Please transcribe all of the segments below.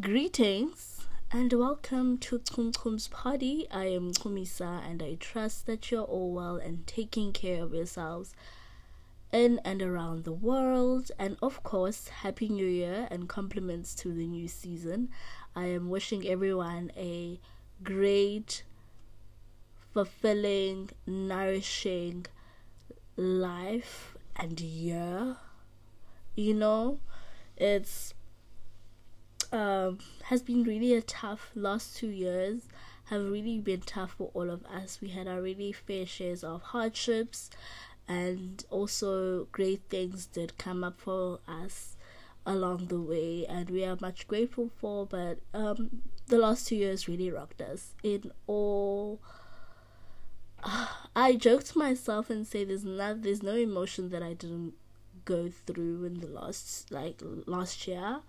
Greetings and welcome to Kum party. I am Tumisa and I trust that you're all well and taking care of yourselves in and around the world. And of course, Happy New Year and compliments to the new season. I am wishing everyone a great, fulfilling, nourishing life and year. You know, it's um, has been really a tough last two years have really been tough for all of us. We had our really fair shares of hardships and also great things did come up for us along the way and we are much grateful for but um, the last two years really rocked us in all I joke to myself and say there's not there's no emotion that I didn't go through in the last like last year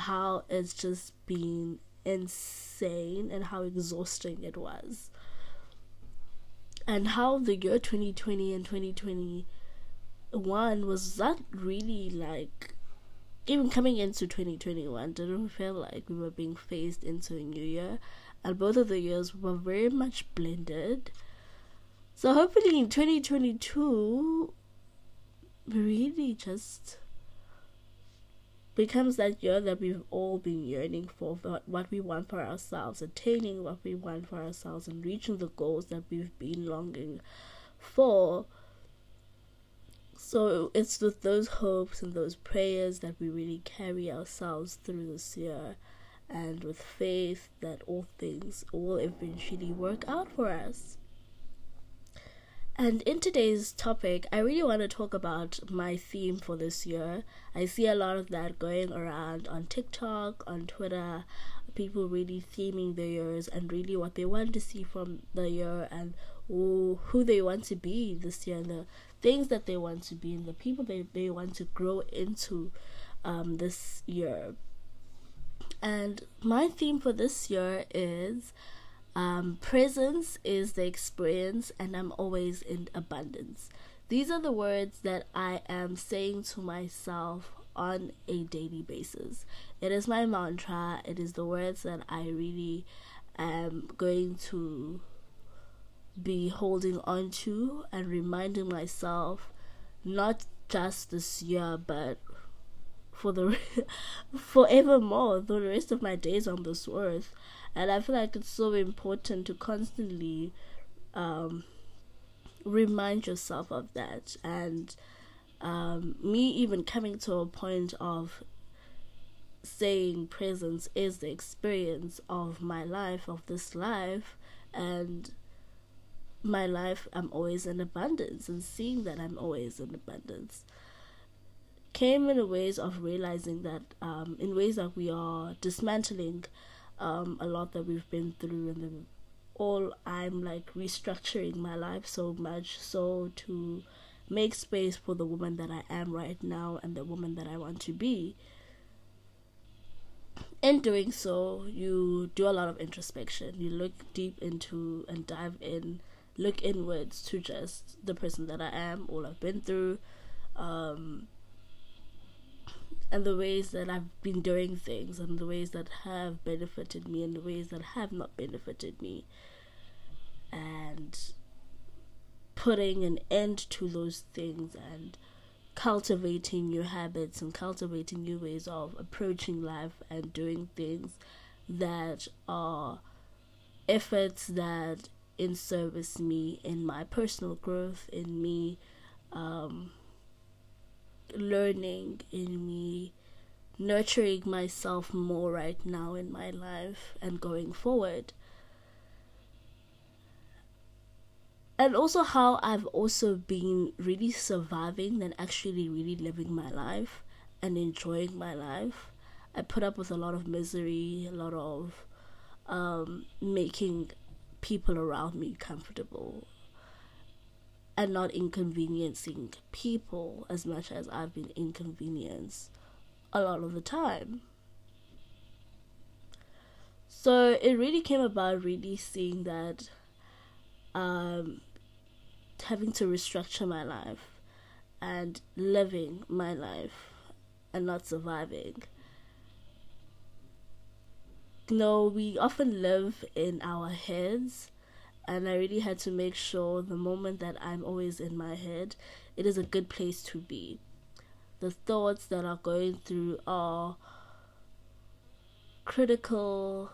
how it's just been insane and how exhausting it was. And how the year 2020 and 2021 was that really like even coming into 2021 didn't feel like we were being phased into a new year and both of the years were very much blended so hopefully in 2022 we really just becomes that year that we've all been yearning for, for what we want for ourselves, attaining what we want for ourselves, and reaching the goals that we've been longing for. So it's with those hopes and those prayers that we really carry ourselves through this year, and with faith that all things will eventually work out for us. And in today's topic, I really want to talk about my theme for this year. I see a lot of that going around on TikTok, on Twitter, people really theming their years and really what they want to see from the year and who they want to be this year and the things that they want to be and the people they, they want to grow into um, this year. And my theme for this year is um, presence is the experience, and I'm always in abundance. These are the words that I am saying to myself on a daily basis. It is my mantra, it is the words that I really am going to be holding on to and reminding myself not just this year but for the forevermore for the rest of my days on this earth and I feel like it's so important to constantly um, remind yourself of that. And um, me even coming to a point of saying presence is the experience of my life, of this life, and my life, I'm always in abundance, and seeing that I'm always in abundance came in ways of realizing that um, in ways that we are dismantling um, a lot that we've been through, and all I'm like restructuring my life so much so to make space for the woman that I am right now and the woman that I want to be. In doing so, you do a lot of introspection. You look deep into and dive in, look inwards to just the person that I am, all I've been through, um, and the ways that I've been doing things and the ways that have benefited me and the ways that have not benefited me. And putting an end to those things and cultivating new habits and cultivating new ways of approaching life and doing things that are efforts that in service me in my personal growth in me um, learning in me nurturing myself more right now in my life and going forward. And also, how I've also been really surviving than actually really living my life and enjoying my life. I put up with a lot of misery, a lot of um, making people around me comfortable, and not inconveniencing people as much as I've been inconvenienced a lot of the time. So it really came about really seeing that um, having to restructure my life and living my life and not surviving no, we often live in our heads, and I really had to make sure the moment that I'm always in my head, it is a good place to be. The thoughts that are going through are critical,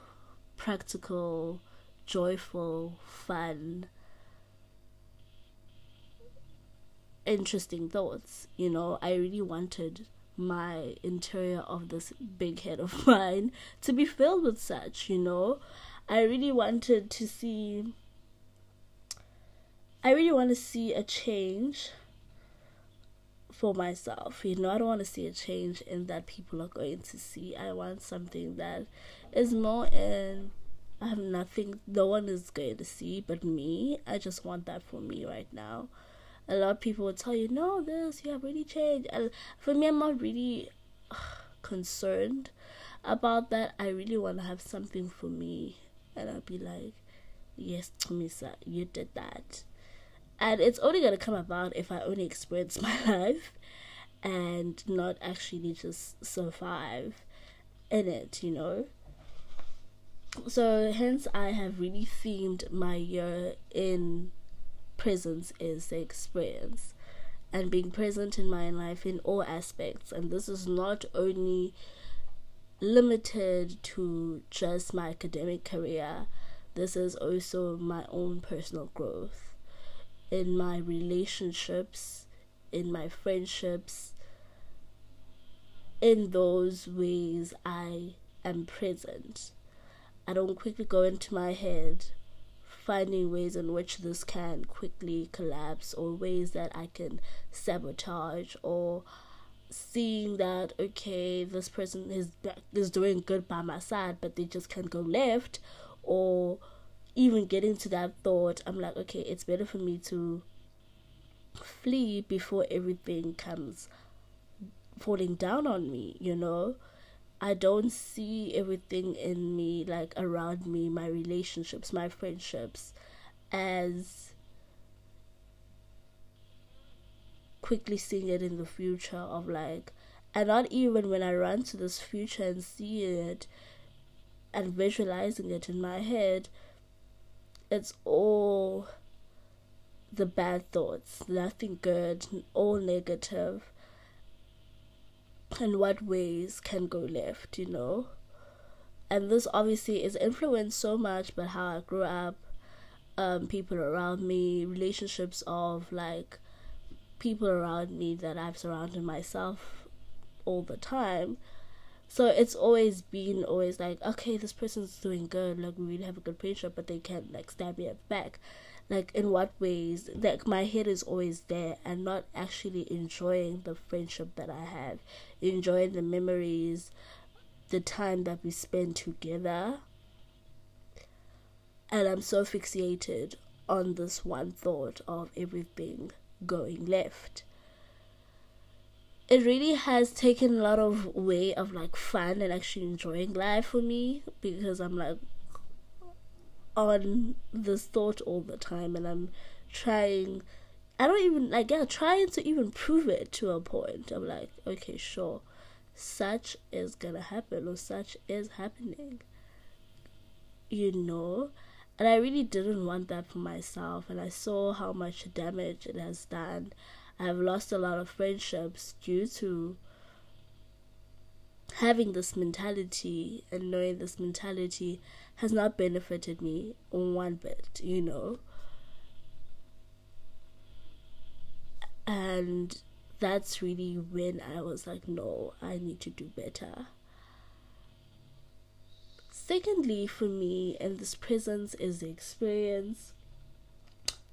practical, joyful, fun, interesting thoughts. You know, I really wanted my interior of this big head of mine to be filled with such, you know. I really wanted to see I really want to see a change for myself. You know, I don't want to see a change in that people are going to see. I want something that is more in I have nothing no one is going to see but me. I just want that for me right now a lot of people will tell you, no, this, you have really changed. And for me, I'm not really concerned about that. I really want to have something for me. And I'll be like, yes, Tumisa, you did that. And it's only going to come about if I only experience my life and not actually just survive in it, you know? So, hence, I have really themed my year in presence is the experience and being present in my life in all aspects. And this is not only limited to just my academic career, this is also my own personal growth in my relationships, in my friendships. In those ways, I am present. I don't quickly go into my head finding ways in which this can quickly collapse or ways that I can sabotage or seeing that okay this person is is doing good by my side but they just can't go left or even getting to that thought I'm like okay it's better for me to flee before everything comes falling down on me you know? I don't see everything in me, like around me, my relationships, my friendships, as quickly seeing it in the future of like, and not even when I run to this future and see it and visualizing it in my head, it's all the bad thoughts, nothing good, all negative. and what ways can go left, you know. And this obviously is influenced so much by how I grew up, um, people around me, relationships of like people around me that I've surrounded myself all the time. So it's always been always like, okay, this person's doing good, like we really have a good friendship, but they can't like stab me back. Like in what ways? Like my head is always there and not actually enjoying the friendship that i have enjoying the memories the time that we spend together. And i'm so fixated on this one thought of everything going left it really has taken a lot of way of like fun and actually enjoying life for me because i'm like on this thought all the time and I'm trying I don't even like yeah, trying to even prove it to a point. I'm like, okay, sure. Such is gonna happen or such is happening. You know? And I really didn't want that for myself and I saw how much damage it has done. I've lost a lot of friendships due to having this mentality and knowing this mentality has not benefited me one bit, you know. And that's really when I was like, no, I need to do better. Secondly, for me, and this presence is the experience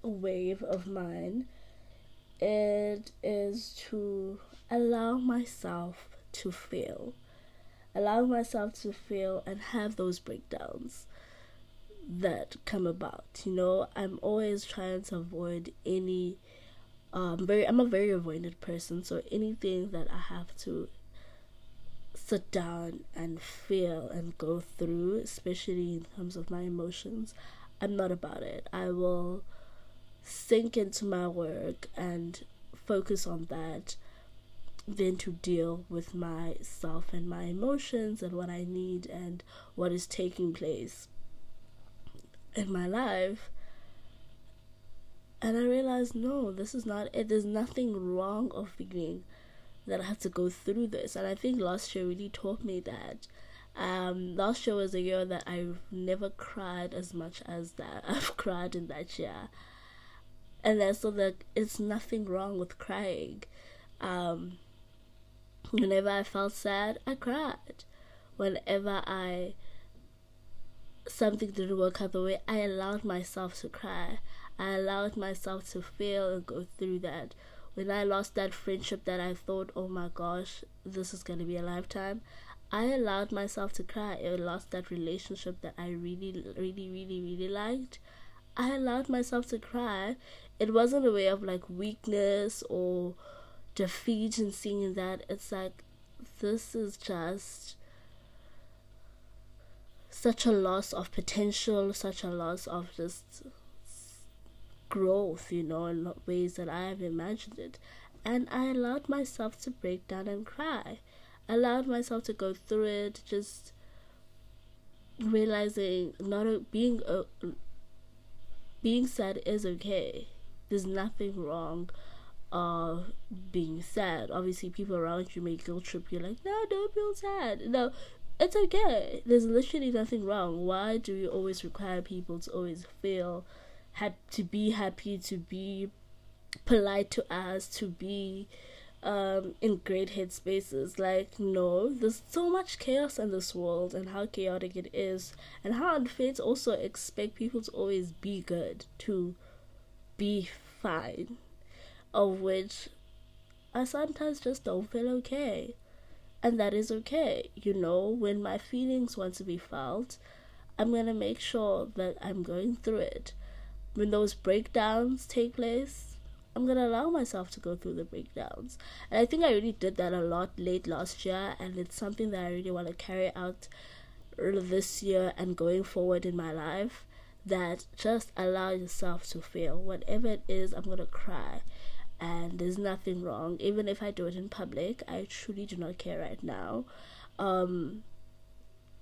wave of mine, it is to allow myself to feel allow myself to feel and have those breakdowns that come about. You know, I'm always trying to avoid any um very I'm a very avoidant person, so anything that I have to sit down and feel and go through, especially in terms of my emotions, I'm not about it. I will sink into my work and focus on that than to deal with myself and my emotions and what I need and what is taking place in my life. And I realized, no, this is not it. There's nothing wrong of feeling that I had to go through this. And I think last year really taught me that. Um, last year was a year that I've never cried as much as that I've cried in that year. And then so that it's nothing wrong with crying. Um, whenever I felt sad, I cried. Whenever I something didn't work out the way I allowed myself to cry. I allowed myself to feel and go through that. When I lost that friendship that I thought, oh my gosh, this is going to be a lifetime, I allowed myself to cry. I lost that relationship that I really, really, really, really liked. I allowed myself to cry. It wasn't a way of like weakness or defeat and seeing that. It's like, this is just such a loss of potential, such a loss of just growth, you know, in ways that I have imagined it. And I allowed myself to break down and cry. I allowed myself to go through it, just realizing not being uh, being sad is okay. There's nothing wrong of being sad. Obviously, people around you may guilt trip you, like, no, don't feel sad. No, it's okay. There's literally nothing wrong. Why do we always require people to always feel had to be happy, to be polite to us, to be um, in great headspaces? Like, no, there's so much chaos in this world, and how chaotic it is, and how unfair to also expect people to always be good, to be fine, of which I sometimes just don't feel okay and that is okay. You know, when my feelings want to be felt, I'm going to make sure that I'm going through it. When those breakdowns take place, I'm to allow myself to go through the breakdowns. And I think I really did that a lot late last year, and it's something that I really want to carry out this year and going forward in my life. That just allow yourself to feel whatever it is, I'm to cry and there's nothing wrong even if i do it in public i truly do not care right now um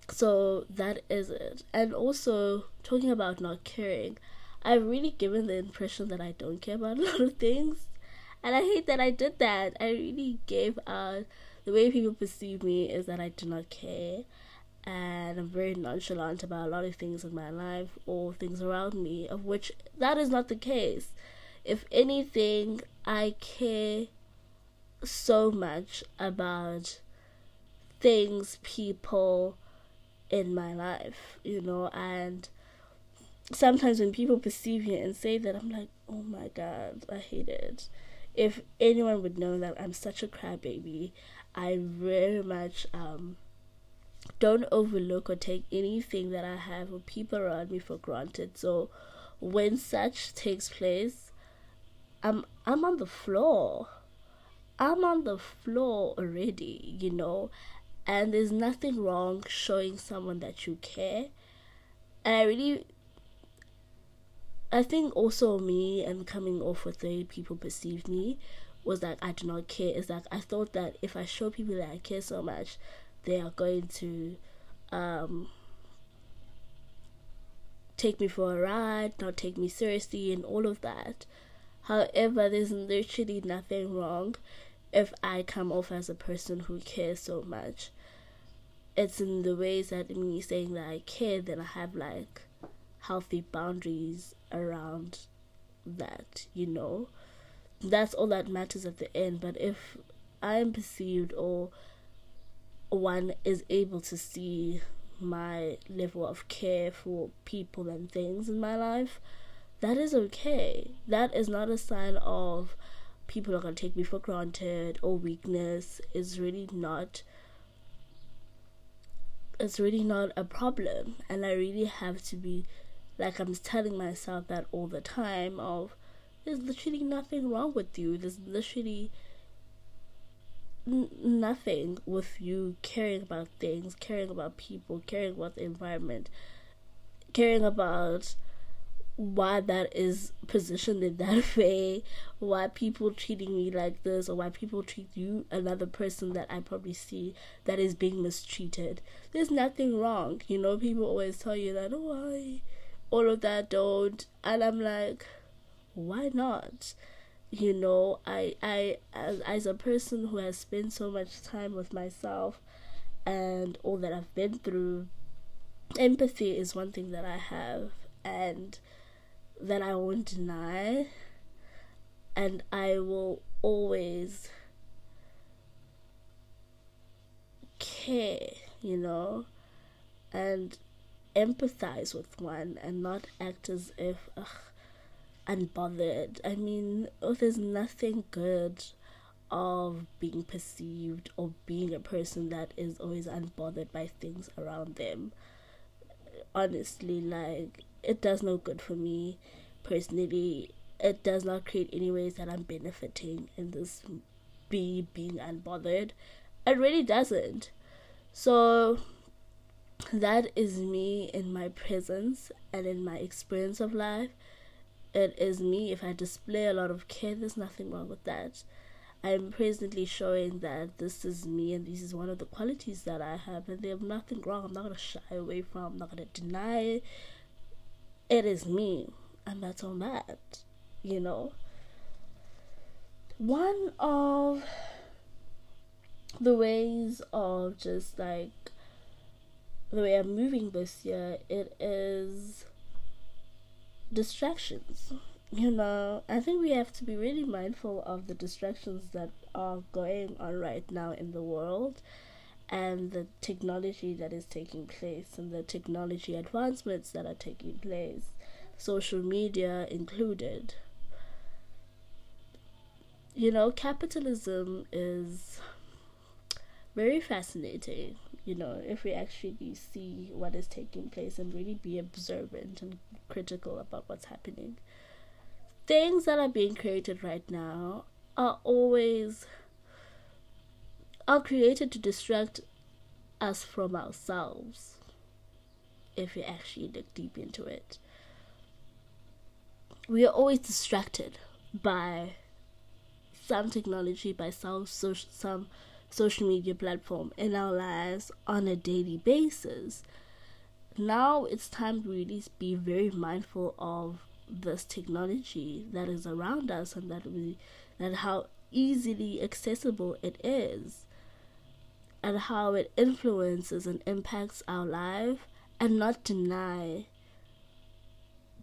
so that is it and also talking about not caring i've really given the impression that i don't care about a lot of things. And i hate that i did that. I really gave out the way people perceive me is that i do not care. And I'm very nonchalant about a lot of things in my life or things around me, of which that is not the case. If anything, I care so much about things, people in my life, you know, and sometimes when people perceive me and say that, I'm like, oh my god, I hate it. If anyone would know that I'm such a crybaby, I very much um, don't overlook or take anything that I have or people around me for granted. So when such takes place, I'm I'm on the floor. I'm on the floor already, you know, and there's nothing wrong showing someone that you care. And I really I think also me and coming off with the way people perceive me was that I do not care. Is that I thought that if I show people that I care so much, they are going to um, take me for a ride, not take me seriously, and all of that. However, there's literally nothing wrong if I come off as a person who cares so much. It's in the ways that me saying that I care, then I have like healthy boundaries around that, you know. That's all that matters at the end. But if I'm perceived or one is able to see my level of care for people and things in my life, that is okay. That is not a sign of people are going to take me for granted or weakness. It's really not it's really not a problem and I really have to be like I'm telling myself that all the time of there's literally nothing wrong with you. There's literally n- nothing with you caring about things, caring about people, caring about the environment, caring about why that is positioned in that way, why people treating me like this, or why people treat you, another person that I probably see that is being mistreated. There's nothing wrong. You know, people always tell you that, oh, why? All of that don't. And I'm like, why not? You know, I, I, as, as a person who has spent so much time with myself and all that I've been through, empathy is one thing that I have. And that I won't deny, and I will always care, you know, and empathize with one and not act as if ugh, unbothered. I mean, oh, there's nothing good of being perceived or being a person that is always unbothered by things around them. Honestly, like it does no good for me personally. It does not create any ways that I'm benefiting in this be being unbothered. It really doesn't. So that is me in my presence and in my experience of life. It is me. If I display a lot of care, there's nothing wrong with that. I'm presently showing that this is me and this is one of the qualities that I have, and there's nothing wrong. I'm not gonna shy away from. I'm not gonna deny it it is me and that's all that you know one of the ways of just like the way i'm moving this year it is distractions you know i think we have to be really mindful of the distractions that are going on right now in the world and the technology that is taking place and the technology advancements that are taking place, social media included. You know, capitalism is very fascinating, you know, if we actually see what is taking place and really be observant and critical about what's happening. Things that are being created right now are always are created to distract us from ourselves if you actually look deep into it. We are always distracted by some technology, by some social, some social media platform in our lives on a daily basis. Now it's time to really be very mindful of this technology that is around us and that we and how easily accessible it is and how it influences and impacts our life and not deny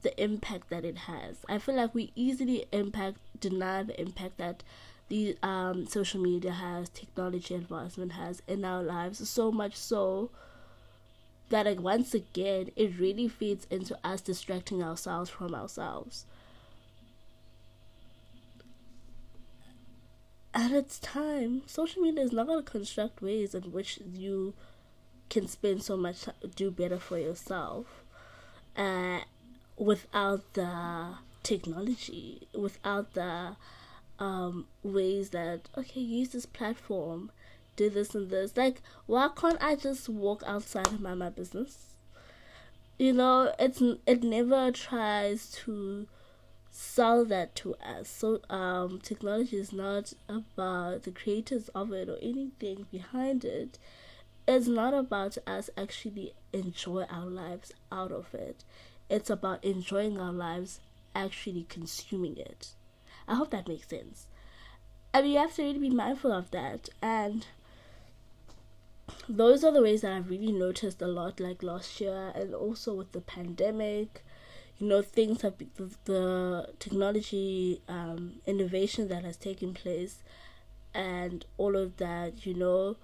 the impact that it has. I feel like we easily impact deny the impact that the um, social media has, technology advancement has in our lives so much so that like once again it really feeds into us distracting ourselves from ourselves. at its time, social media is not going to construct ways in which you can spend so much time, do better for yourself uh, without the technology, without the um, ways that, okay, use this platform, do this and this. Like, why can't I just walk outside and mind my business? You know, it's it never tries to sell that to us. So um, technology is not about the creators of it or anything behind it. It's not about us actually enjoy our lives out of it. It's about enjoying our lives actually consuming it. I hope that makes sense. And you have to really be mindful of that. And those are the ways that I've really noticed a lot, like last year, and also with the pandemic you know things have the, the technology um, innovation that has taken place and all of that you know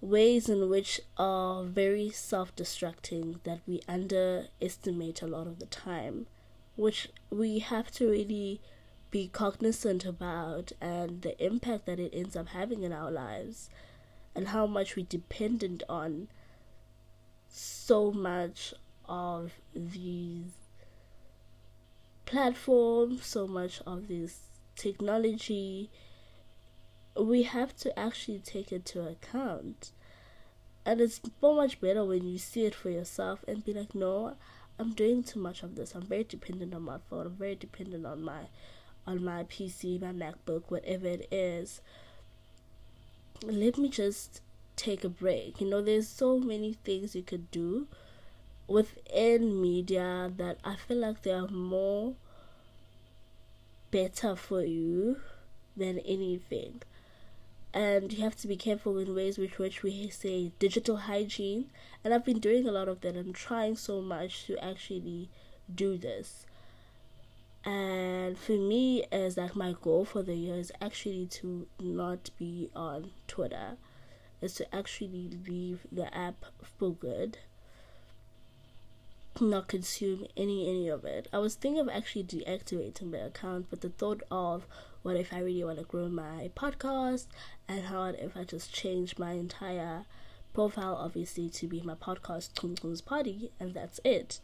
ways in which are very self-destructing that we underestimate a lot of the time which we have to really be cognizant about and the impact that it ends up having in our lives and how much we dependent on so much of these platforms, so much of this technology, we have to actually take it to account. And it's so much better when you see it for yourself and be like, no, I'm doing too much of this. I'm very dependent on my phone. I'm very dependent on my on my PC, my MacBook, whatever it is. Let me just take a break. You know, there's so many things you could do within media that I feel like they are more better for you than anything. And you have to be careful in ways with which we say digital hygiene. And I've been doing a lot of that. I'm trying so much to actually do this. And for me, as like my goal for the year is actually to not be on Twitter, is to actually leave the app for good not consume any any of it. I was thinking of actually deactivating my account, but the thought of what if I really want to grow my podcast and how if I just change my entire profile obviously to be my podcast Tumtum's Party and that's it.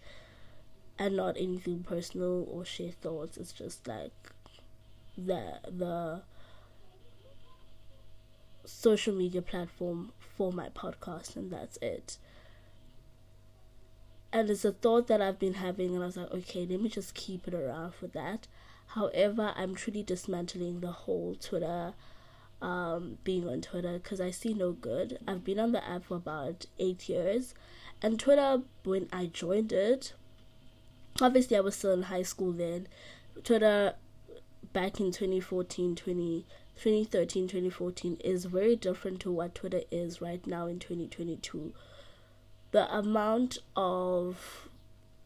And not anything personal or share thoughts. It's just like the the social media platform for my podcast and that's it and it's a thought that I've been having, and I was like, okay, let me just keep it around for that. However, I'm truly dismantling the whole Twitter, um, being on Twitter because I see no good. I've been on the app for about eight years, and Twitter, when I joined it, obviously I was still in high school then. Twitter back in 2014, 20, 2013, 2014 is very different to what Twitter is right now in 2022 the amount of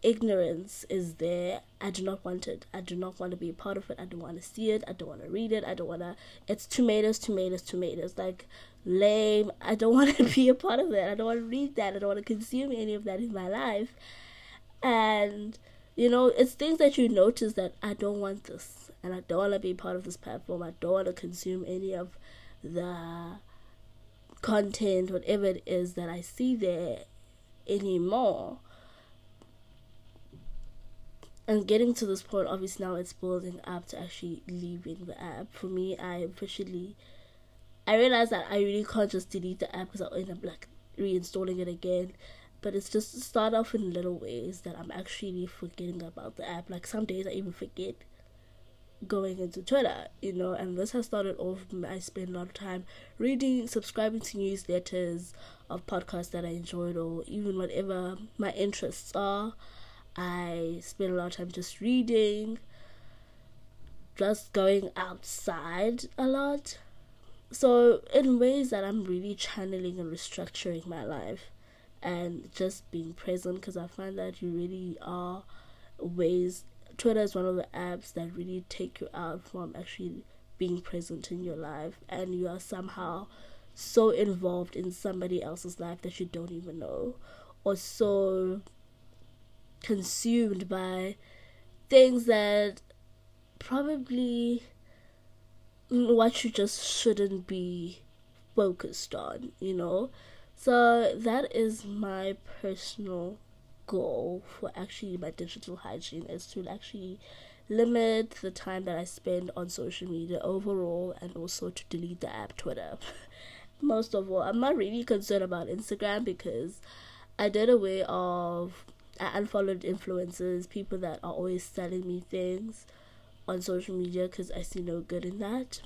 ignorance is there. I do not want it. I do not want to be a part of it. I don't want to see it. I don't want to read it. I don't want to. It's tomatoes, tomatoes, tomatoes. Like lame. I don't want to be a part of it. I don't want to read that. I don't want to consume any of that in my life. And you know, it's things that you notice that I don't want this, and I don't want to be part of this platform. I don't want to consume any of the content, whatever it is that I see there anymore. And getting to this point, obviously now it's building up to actually leaving the app. For me, I officially, I realized that I really can't just delete the app because I'll end up like reinstalling it again. But it's just start off in little ways that I'm actually forgetting about the app. Like some days I even forget going into Twitter, you know, and this has started off. I spend a lot of time reading, subscribing to newsletters of podcasts that I enjoyed, or even whatever my interests are. I spend a lot of time just reading, just going outside a lot. So, in ways that I'm really channeling and restructuring my life and just being present because I find that you really are ways Twitter is one of the apps that really take you out from actually being present in your life and you are somehow so involved in somebody else's life that you don't even know or so consumed by things that probably what you just shouldn't be focused on, you know? So that is my personal goal for actually my digital hygiene is to actually limit the time that I spend on social media overall and also to delete the app Twitter. Most of all, I'm not really concerned about Instagram because I did a way of I unfollowed influencers, people that are always selling me things on social media because I see no good in that.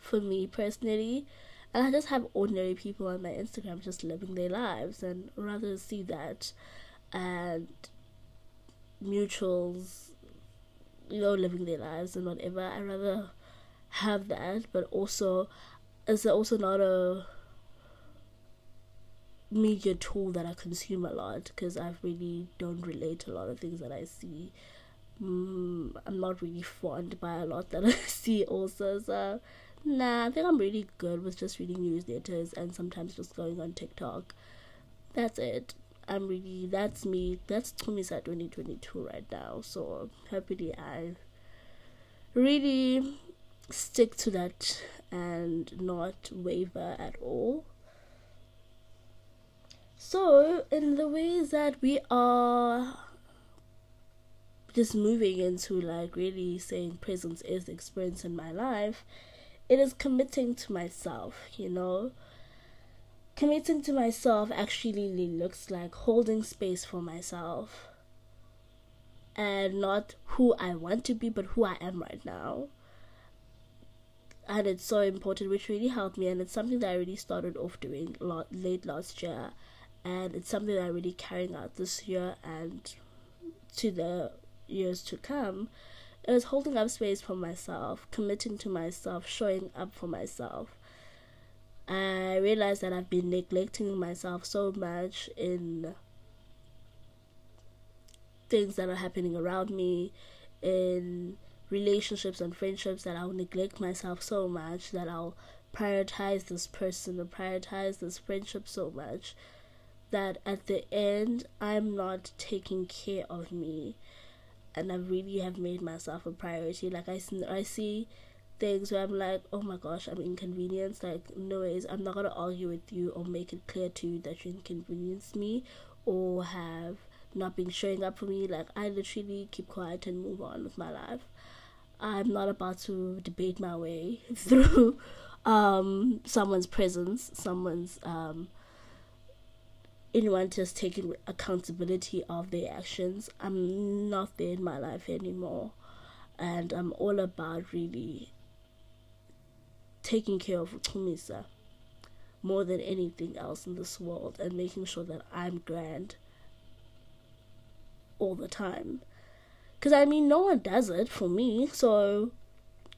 For me personally, and I just have ordinary people on my Instagram just living their lives, and rather see that and mutuals, you know, living their lives and whatever. I rather have that, but also it's also not a media tool that I consume a lot because I really don't relate a lot of things that I see. Mm, I'm not really fond by a lot that I see also, so Nah, I think I'm really good with just reading newsletters and sometimes just going on TikTok. That's it. I'm really that's me. That's Tumisat 2022 right now. So happily I really stick to that and not waver at all. So, in the ways that we are just moving into like really saying presence is experience in my life, it is committing to myself, you know. committing to myself actually looks like holding space for myself and not who I want to be, but who I am right now. And it's so important, which really helped me, and it's something that I really started off doing late last year, and it's something that I'm really carrying out this year and to the years to come. It was holding up space for myself, committing to myself, showing up for myself. I realized that I've been neglecting myself so much in things that are happening around me, in relationships and friendships, that I'll neglect myself so much that I'll prioritize this person or prioritize this friendship so much that at the end I'm not taking care of me. And I really have made myself a priority. Like I, I see things where I'm like oh my gosh I'm inconvenienced. Like no ways. I'm not gonna argue with you or make it clear to you that you inconvenienced me or have not been showing up for me, like I literally keep quiet and move on with my life. I'm not about to debate my way through um, someone's presence, someone's um, anyone just taking accountability of their actions. I'm not there in my life anymore, and I'm all about really taking care of Tumisa more than anything else in this world and making sure that I'm grand all the time. Because I mean, no one does it for me, so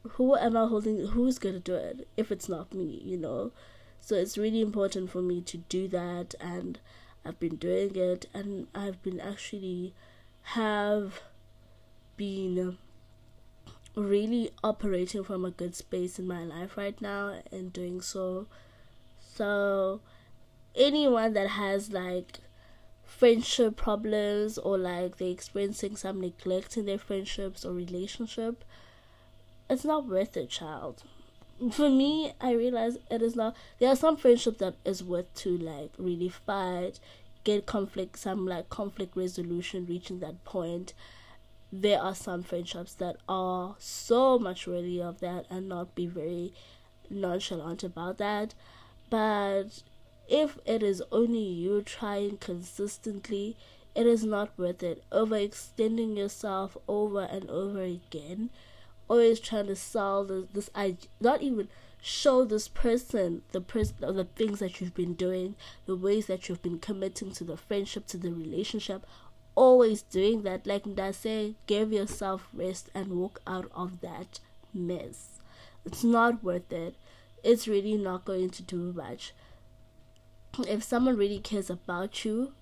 who am I holding? Who's gonna do it if it's not me, you know? So it's really important for me to do that, and I've been doing it, and I've been actually have been um, really operating from a good space in my life right now and doing so. So, anyone that has like friendship problems or like they're experiencing some neglect in their friendships or relationship, it's not worth it, child. For me, I realize it is not. There are some friendships that is worth to like really fight, get conflict, some like conflict resolution, reaching that point. There are some friendships that are so much worthy of that and not be very nonchalant about that. But if it is only you trying consistently, it is not worth it. Overextending yourself over and over again, always trying to sell this, this idea, not even show this person the person the things that you've been doing, the ways that you've been committing to the friendship, to the relationship. Always doing that, like I say, give yourself rest and walk out of that mess. It's not worth it. It's really not going to do much if someone really cares about you,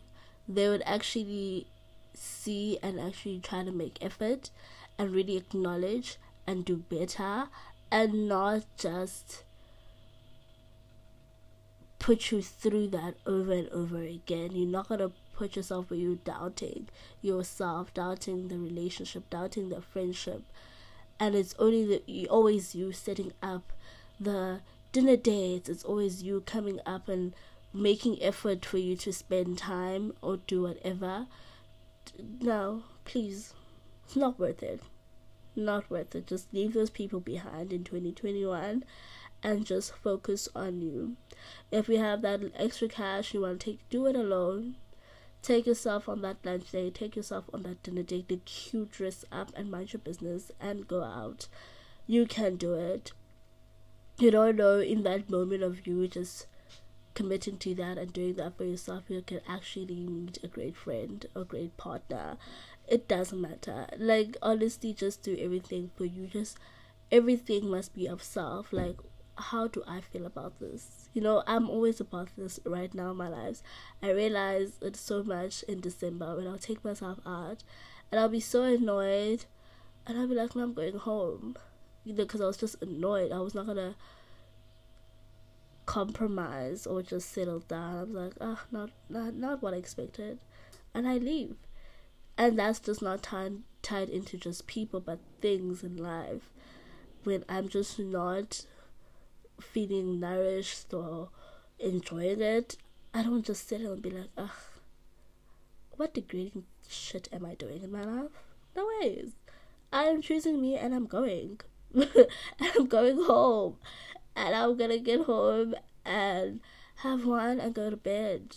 they would actually see and actually try to make effort and really acknowledge and do better and not just put you through that over and over again. You're not gonna put yourself where you're doubting yourself, doubting the relationship, doubting the friendship. And it's only the always you setting up the dinner dates, it's always you coming up and making effort for you to spend time or do whatever. No, please. It's not worth it. Not worth it. Just leave those people behind in 2021 and just focus on you. If you have that extra cash you want to take, do it alone. Take yourself on that lunch day, take yourself on that dinner date, get cute, dress up, and mind your business and go out. You can do it. You don't know in that moment of you just committing to that and doing that for yourself, you can actually meet a great friend a great partner. It doesn't matter. Like honestly, just do everything for you. Just everything must be of self. Like how do I feel about this? You know, I'm always about this right now in my lives. I realize it so much in December when I'll take myself out and I'll be so annoyed and I'll be like, no, I'm going home. You know, because I was just annoyed. I was not gonna compromise or just settle down. I was like, oh, not not not what I expected, and I leave, and that's just not tied tied into just people, but things in life. When I'm just not feeling nourished or enjoying it, I don't just sit and be like, ugh, what degrading shit am I doing in my life? No ways. I am choosing me and I'm going. and I'm going home and I'm gonna get home and have one and go to bed.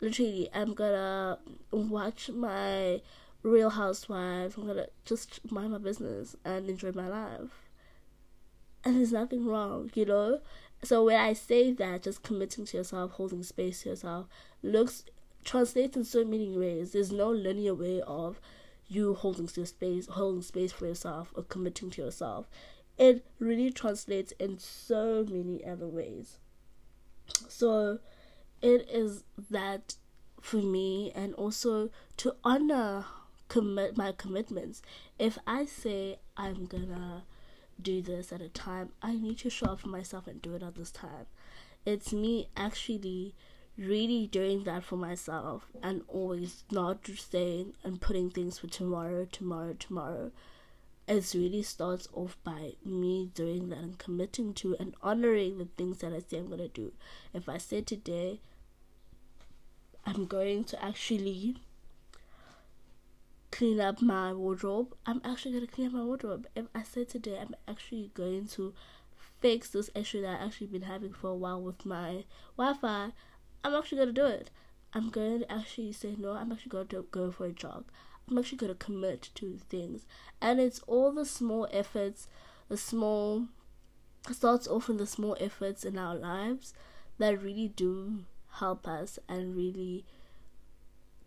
Literally, I'm gonna watch my Real Housewives. I'm gonna just mind my business and enjoy my life. And there's nothing wrong, you know? So when I say that, just committing to yourself, holding space to yourself, looks translates in so many ways. There's no linear way of you holding space, holding space for yourself, or committing to yourself. It really translates in so many other ways. So it is that for me, and also to honor commit my commitments. If I say I'm gonna do this at a time, I need to show up for myself and do it at this time. It's me actually really doing that for myself and always not saying and putting things for tomorrow, tomorrow, tomorrow. It really starts off by me doing that and committing to and honoring the things that I say I'm gonna do. If I say today I'm going to actually clean up my wardrobe, I'm actually gonna clean up my wardrobe. If I say today I'm actually going to fix this issue that I've actually been having for a while with my Wi-Fi, I'm actually gonna do it. I'm going to actually say no. I'm actually going to go for a jog. I'm actually going to commit to things, and it's all the small efforts, the small starts off the small efforts in our lives that really do help us and really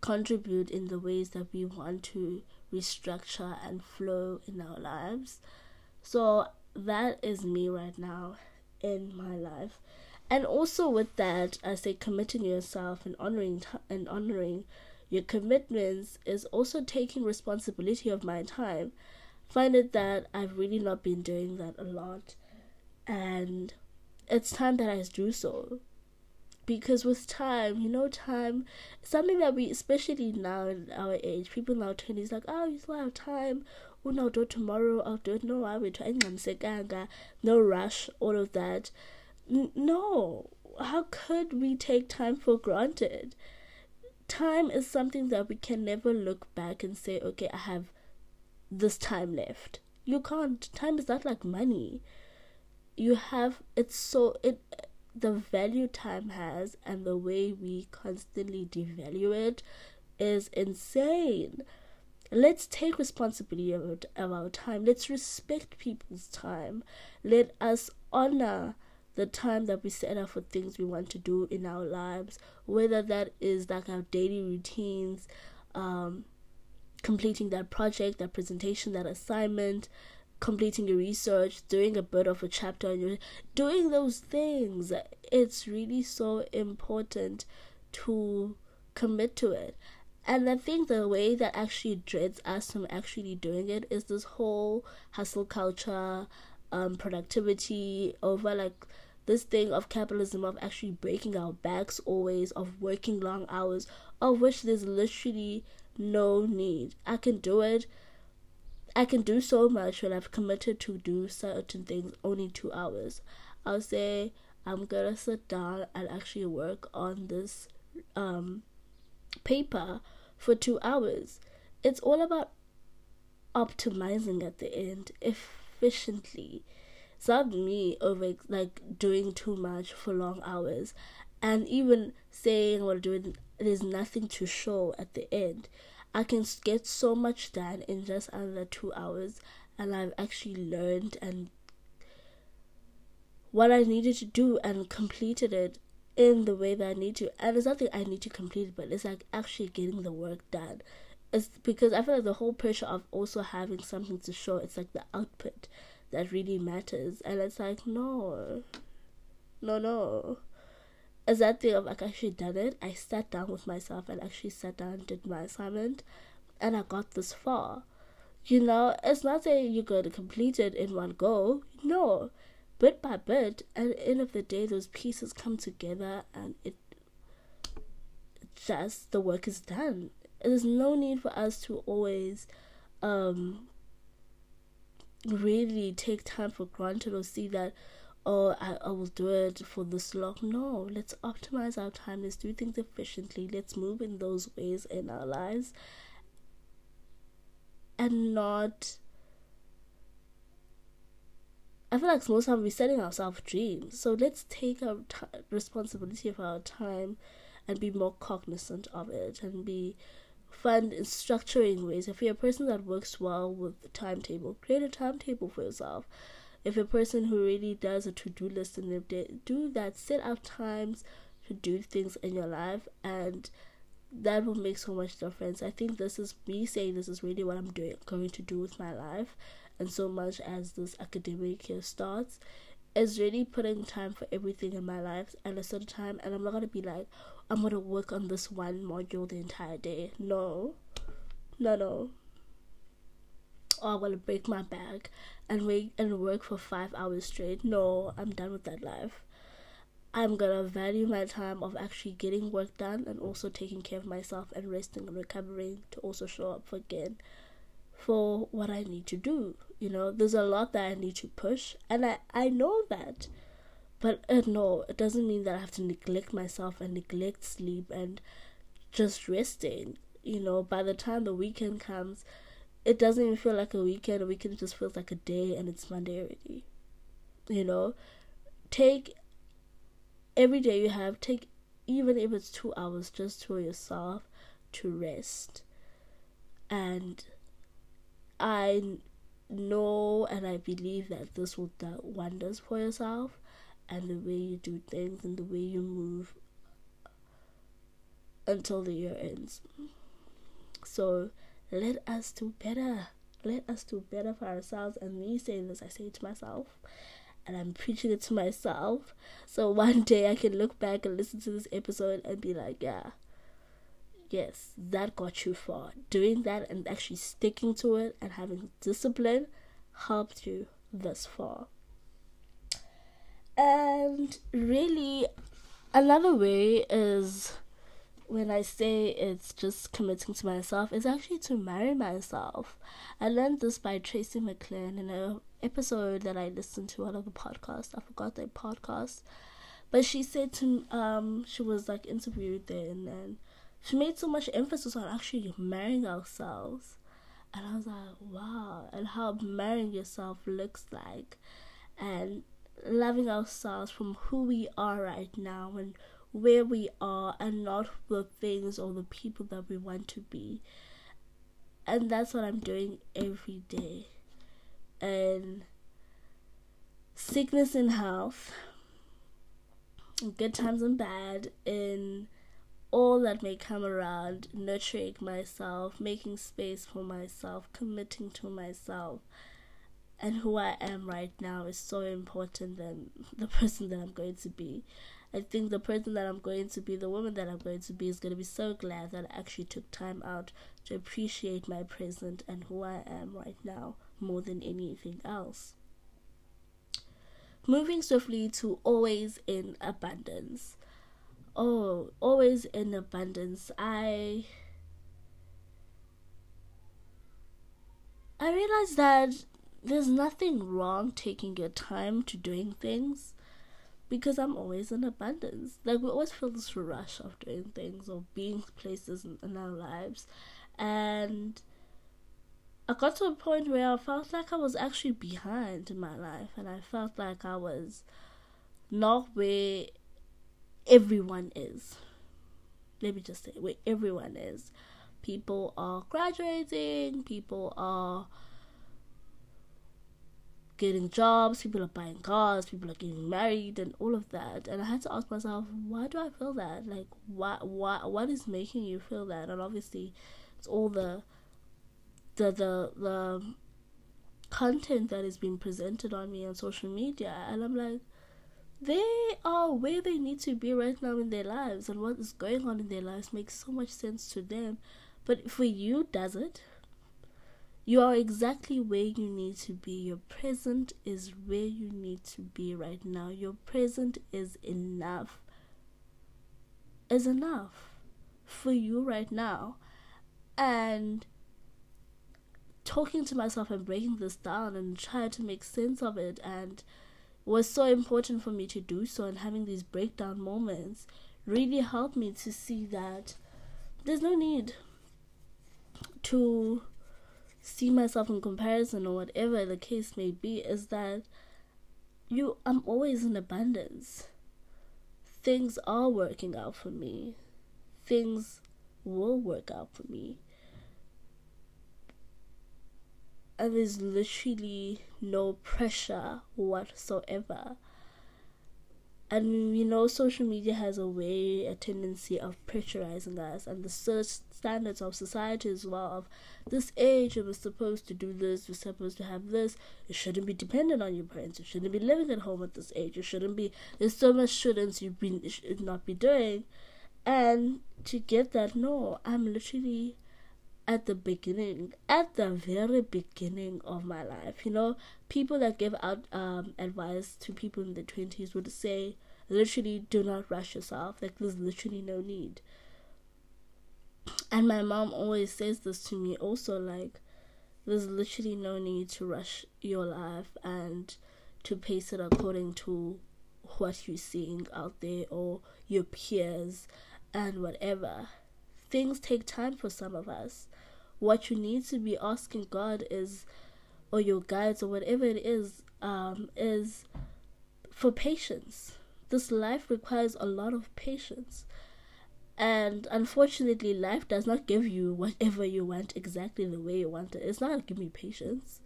contribute in the ways that we want to restructure and flow in our lives. So that is me right now in my life and also with that i say committing yourself and honoring t- and honoring your commitments is also taking responsibility of my time. Find it that i've really not been doing that a lot. And it's time that i do so. Because with time you know time something that we especially now in our age people now 20s like oh you still have time. Oh no do it tomorrow. I'll do it no i will try no rush all of that. No, how could we take time for granted? Time is something that we can never look back and say, okay, I have this time left. You can't. Time is not like money. You have, it's so, it, the value time has and the way we constantly devalue it is insane. Let's take responsibility of, of our time. Let's respect people's time. Let us honor the time that we set up for things we want to do in our lives, whether that is like our daily routines, um, completing that project, that presentation, that assignment, completing your research, doing a bit of a chapter, and doing those things. It's really so important to commit to it. And I think the way that actually dreads us from actually doing it is this whole hustle culture, um, productivity over like this thing of capitalism of actually breaking our backs always of working long hours of which there's literally no need. I can do it. I can do so much when i've committed to do certain things only two hours. I'll say i'm gonna sit down and actually work on this um paper for two hours. It's all about optimizing at the end efficiently it's not me over like doing too much for long hours. And even saying or doing there's nothing to show at the end i can get so much done in just under two hours and i've actually learned and what i needed to do and completed it in the way that i need to. And it's nothing i need to complete it but it's like actually getting the work done it's because i feel like the whole pressure of also having something to show it's like the output that really matters. And it's like, no, no, no. As that thing of like actually done it, I sat down with myself and actually sat down and did my assignment, and I got this far. You know, it's not saying you're going to complete it in one go. No, bit by bit. At the end of the day, those pieces come together, and it just the work is done. There's no need for us to always um really take time for granted or see that oh I, I will do it for this long. No let's optimize our time. Let's do things efficiently. Let's move in those ways in our lives and not I feel like most time we're setting ourselves dreams. So let's take our t- responsibility for our time and be more cognizant of it and be fun in structuring ways. If you're a person that works well with the timetable, create a timetable for yourself. If you're a person who really does a to do list in their do that. Set out times to do things in your life and that will make so much difference. I think this is me saying this is really what I'm doing going to do with my life and so much as this academic year starts is really putting time for everything in my life at a certain time and I'm not gonna be like I'm gonna work on this one module the entire day. No. No no. Or I'm gonna break my back and wait and work for five hours straight. No, I'm done with that life. I'm gonna value my time of actually getting work done and also taking care of myself and resting and recovering to also show up again for what I need to do. You know, there's a lot that I need to push, and I, I know that. But uh, no, it doesn't mean that I have to neglect myself and neglect sleep and just resting. You know, by the time the weekend comes, it doesn't even feel like a weekend. A weekend just feels like a day, and it's Monday already. You know, take every day you have, take even if it's two hours just for yourself to rest. And I know and I believe that this will do wonders for yourself and the way you do things and the way you move until the year ends. So let us do better. Let us do better for ourselves. And me saying this, I say it to myself. And I'm preaching it to myself. So one day I can look back and listen to this episode and be like, yeah, yes, that got you far. Doing that and actually sticking to it and having discipline helped you this far. And really, another way is when I say it's just committing to myself, it's actually to marry myself. I learned this by Tracy McLean in an episode that I listened to out of the podcast. I forgot the podcast. But she said to um she was like interviewed then and she made so much emphasis on actually marrying ourselves. And I was like, wow, and how marrying yourself looks like, and loving ourselves from who we are right now and where we are, and not the things or the people that we want to be. And that's what I'm doing every day. And sickness and health, good times and bad, in all that may come around, nurturing myself, making space for myself, committing to myself, and who I am right now is so important than the person that I'm going to be. I think the person that I'm going to be, the woman that I'm going to be, is going to be so glad that I actually took time out to appreciate my present and who I am right now more than anything else. Moving swiftly to always in abundance oh always in abundance. I i realized that there's nothing wrong taking your time to doing things because i'm always in abundance. Like we always feel this rush of doing things or being places in, in our lives. And I got to a point where I felt like I was actually behind in my life, and I felt like I was not where everyone is. Let me just say where everyone is. People are graduating, people are getting jobs, people are buying cars, people are getting married and all of that. And I had to ask myself, why do I feel that? Like what what what is making you feel that? And obviously it's all the the the the content that is being presented on me on social media and I'm like they are where they need to be right now in their lives and what is going on in their lives makes so much sense to them. But for you does it? You are exactly where you need to be. Your present is where you need to be right now. Your present is enough. Is enough for you right now. And talking to myself and breaking this down and trying to make sense of it and was so important for me to do so and having these breakdown moments really helped me to see that there's no need to see myself in comparison or whatever the case may be is that you I'm always in abundance. Things are working out for me. Things will work out for me. And there's literally no pressure whatsoever. And you know social media has a way a tendency of pressurizing us. And the standards of society as well of this age you were supposed to do this you're supposed to have this. You shouldn't be dependent on your parents. You shouldn't be living at home at this age. You shouldn't be there's so much shouldn't you should not be doing. And to get that no i'm literally at the beginning, at the very beginning of my life. You know, people that give out um, advice to people in their 20s would say, literally, do not rush yourself. Like, there's literally no need. And my mom always says this to me also, like, there's literally no need to rush your life and to pace it according to what you're seeing out there or your peers and whatever. Things take time for some of us what you need to be asking God is, or your guides, or whatever it is, um, is for patience. This life requires a lot of patience. And unfortunately, life does not give you whatever you want exactly the way you want it. It's not going to give me patience.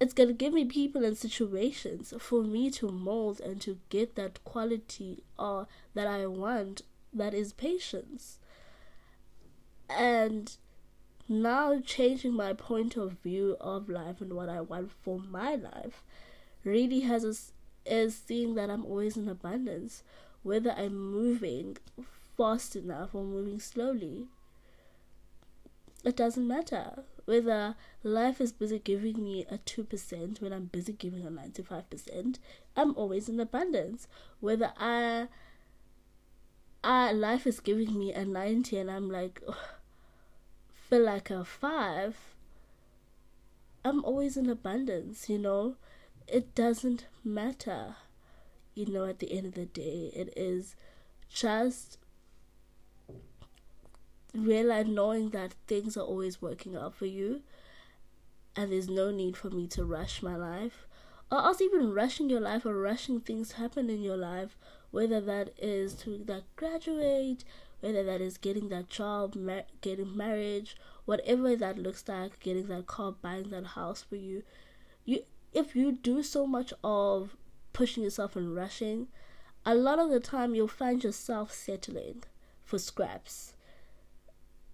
It's going to give me people and situations for me to mold and to get that quality or that I want that is patience. And now changing my point of view of life and what I want for my life really has is seeing that I'm always in abundance, whether I'm moving fast enough or moving slowly. It doesn't matter whether life is busy giving me a 2% when I'm busy giving a 95%. I'm always in abundance. Whether I, I life is giving me a 90 and I'm like, feel like a five, I'm always in abundance, you know. It doesn't matter, you know, at the end of the day. It is just realize knowing that things are always working out for you and there's no need for me to rush my life or else even rushing your life or rushing things happen in your life whether that is to that graduate whether that is getting that job, mar- getting marriage, whatever that looks like, getting that car, buying that house for you. You, if you do so much of pushing yourself and rushing, a lot of the time you'll find yourself settling for scraps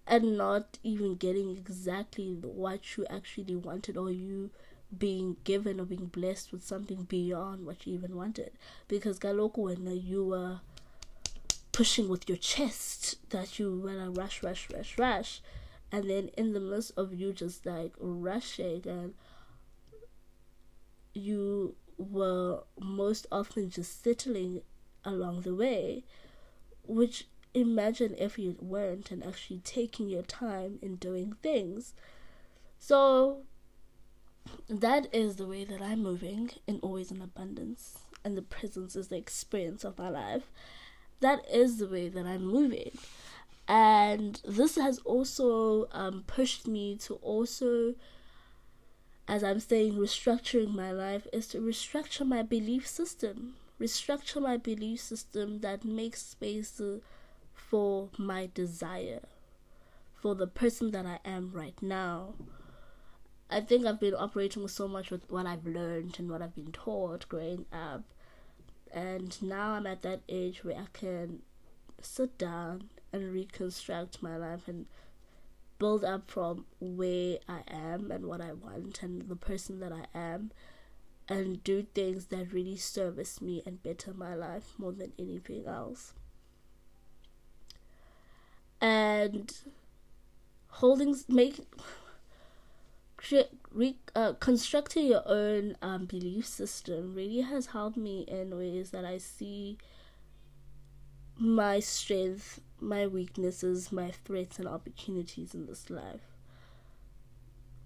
and not even getting exactly what you actually wanted or you being given or being blessed with something beyond what you even wanted because galoko when you were pushing with your chest that you wanna rush, rush, rush, rush, and then in the midst of you just like rushing and you were most often just settling along the way, which imagine if you weren't and actually taking your time in doing things. So that is the way that I'm moving in always in abundance and the presence is the experience of my life that is the way that I'm moving. And this has also um, pushed me to also, as I'm saying, restructuring my life, is to restructure my belief system. Restructure my belief system that makes space for my desire, for the person that I am right now. I think I've been operating so much with what I've learned and what I've been taught growing up and now I'm at that age where I can sit down and reconstruct my life and build up from where I am and what I want and the person that I am and do things that really service me and better my life more than anything else. And holding make re- uh, constructing your own um, belief system really has helped me in ways that I see my strength, my weaknesses, my threats and opportunities in this life.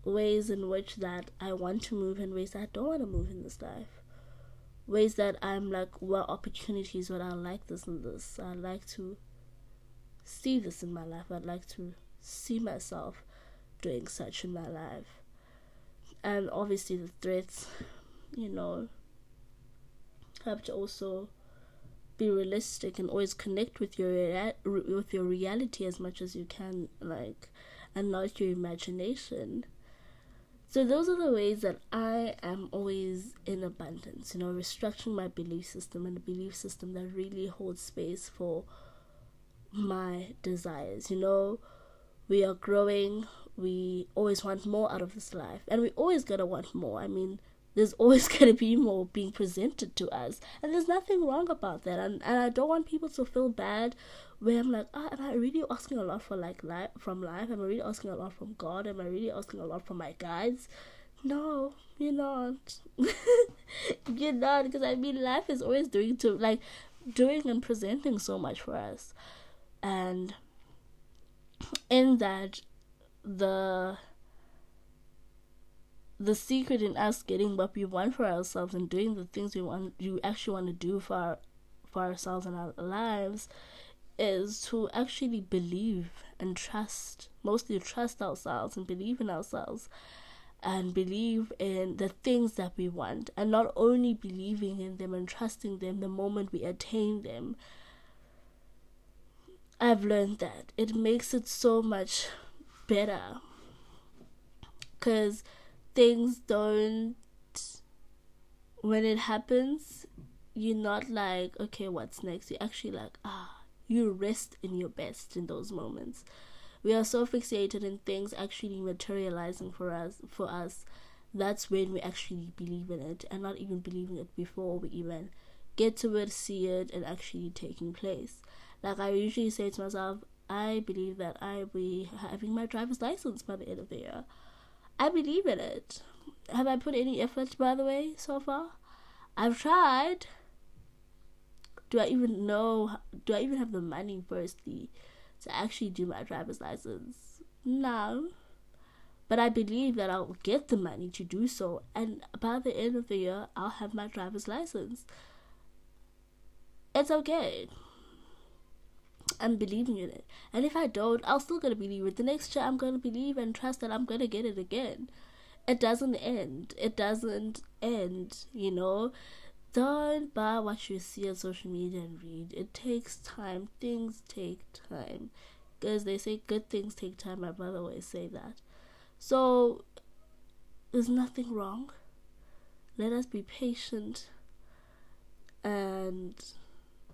Ways in which that I want to move and ways that I don't want to move in this life. Ways that I'm like, what opportunities would I like this and this? I'd like to see this in my life. I'd like to see myself doing such in my life and obviously the threats, you know, have to also be realistic and always connect with your rea- with your reality as much as you can like and not your imagination. So those are the ways that i am always in abundance you know restructuring my belief system and a belief system that really holds space for my desires you know. We are growing we always want more out of this life. And we're always gonna want more. I mean there's always going to be more being presented to us. And there's nothing wrong about that. And, and i don't want people to feel bad where i'm like oh, am i really asking a lot for like life from life? Am i really asking a lot from god? Am i really asking a lot from my guides? No you're not. You're not because i mean life is always doing to like doing and presenting so much for us. And in that the the secret in us getting what we want for ourselves and doing the things we want you actually want to do for our, for ourselves and our lives is to actually believe and trust mostly trust ourselves and believe in ourselves and believe in the things that we want and not only believing in them and trusting them the moment we attain them. I've learned that it makes it so much better. Because things don't when it happens you're not like okay what's next? You're actually like ah you rest in your best in those moments. We are so fixated in things actually materializing for us for us. That's when we actually believe in it and not even believing it before we even get to it see it and actually taking place. Like i usually say to myself i believe that i'll be having my driver's license by the end of the year I believe in it. Have I put any effort, by the way, so far? I've tried. Do I even know? Do I even have the money, firstly, to actually do my driver's license? No. But I believe that I'll get the money to do so, and by the end of the year, I'll have my driver's license. It's okay. I'm believing in it. And if I don't, I'll still gonna believe it. The next year I'm gonna believe and trust that I'm gonna get it again. It doesn't end. It doesn't end, you know. Don't buy what you see on social media and read. It takes time. Things take time. Because they say good things take time. My brother always say that. So there's nothing wrong. Let us be patient and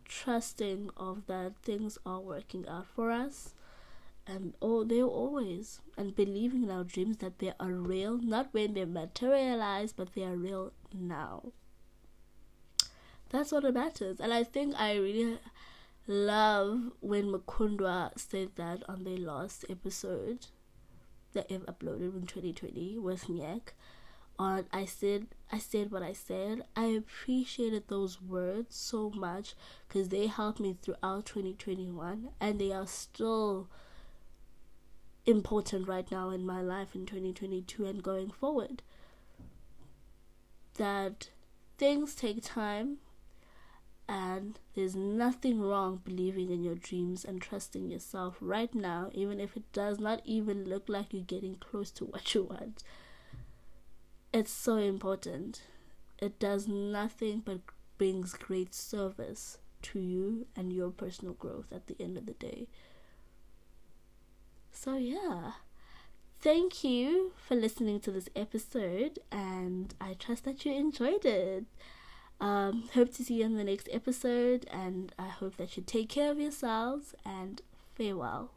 trusting of that things are working out for us. And oh they're always and believing in our dreams that they are real not when they materialize but they are real now. That's what it matters. And i think i really love when Mukundwa said that on their last episode that they've uploaded in 2020 with Nyek on I said I said what I said. I appreciated those words so much because they helped me throughout 2021 and they are still important right now in my life in 2022 and going forward. That things take time and there's nothing wrong believing in your dreams and trusting yourself right now, even if it does not even look like you're getting close to what you want it's so important. It does nothing but brings great service to you and your personal growth at the end of the day. So, yeah. Thank you for listening to this episode, and I trust that you enjoyed it. Um, hope to see you in the next episode, and I hope that you take care of yourselves and farewell.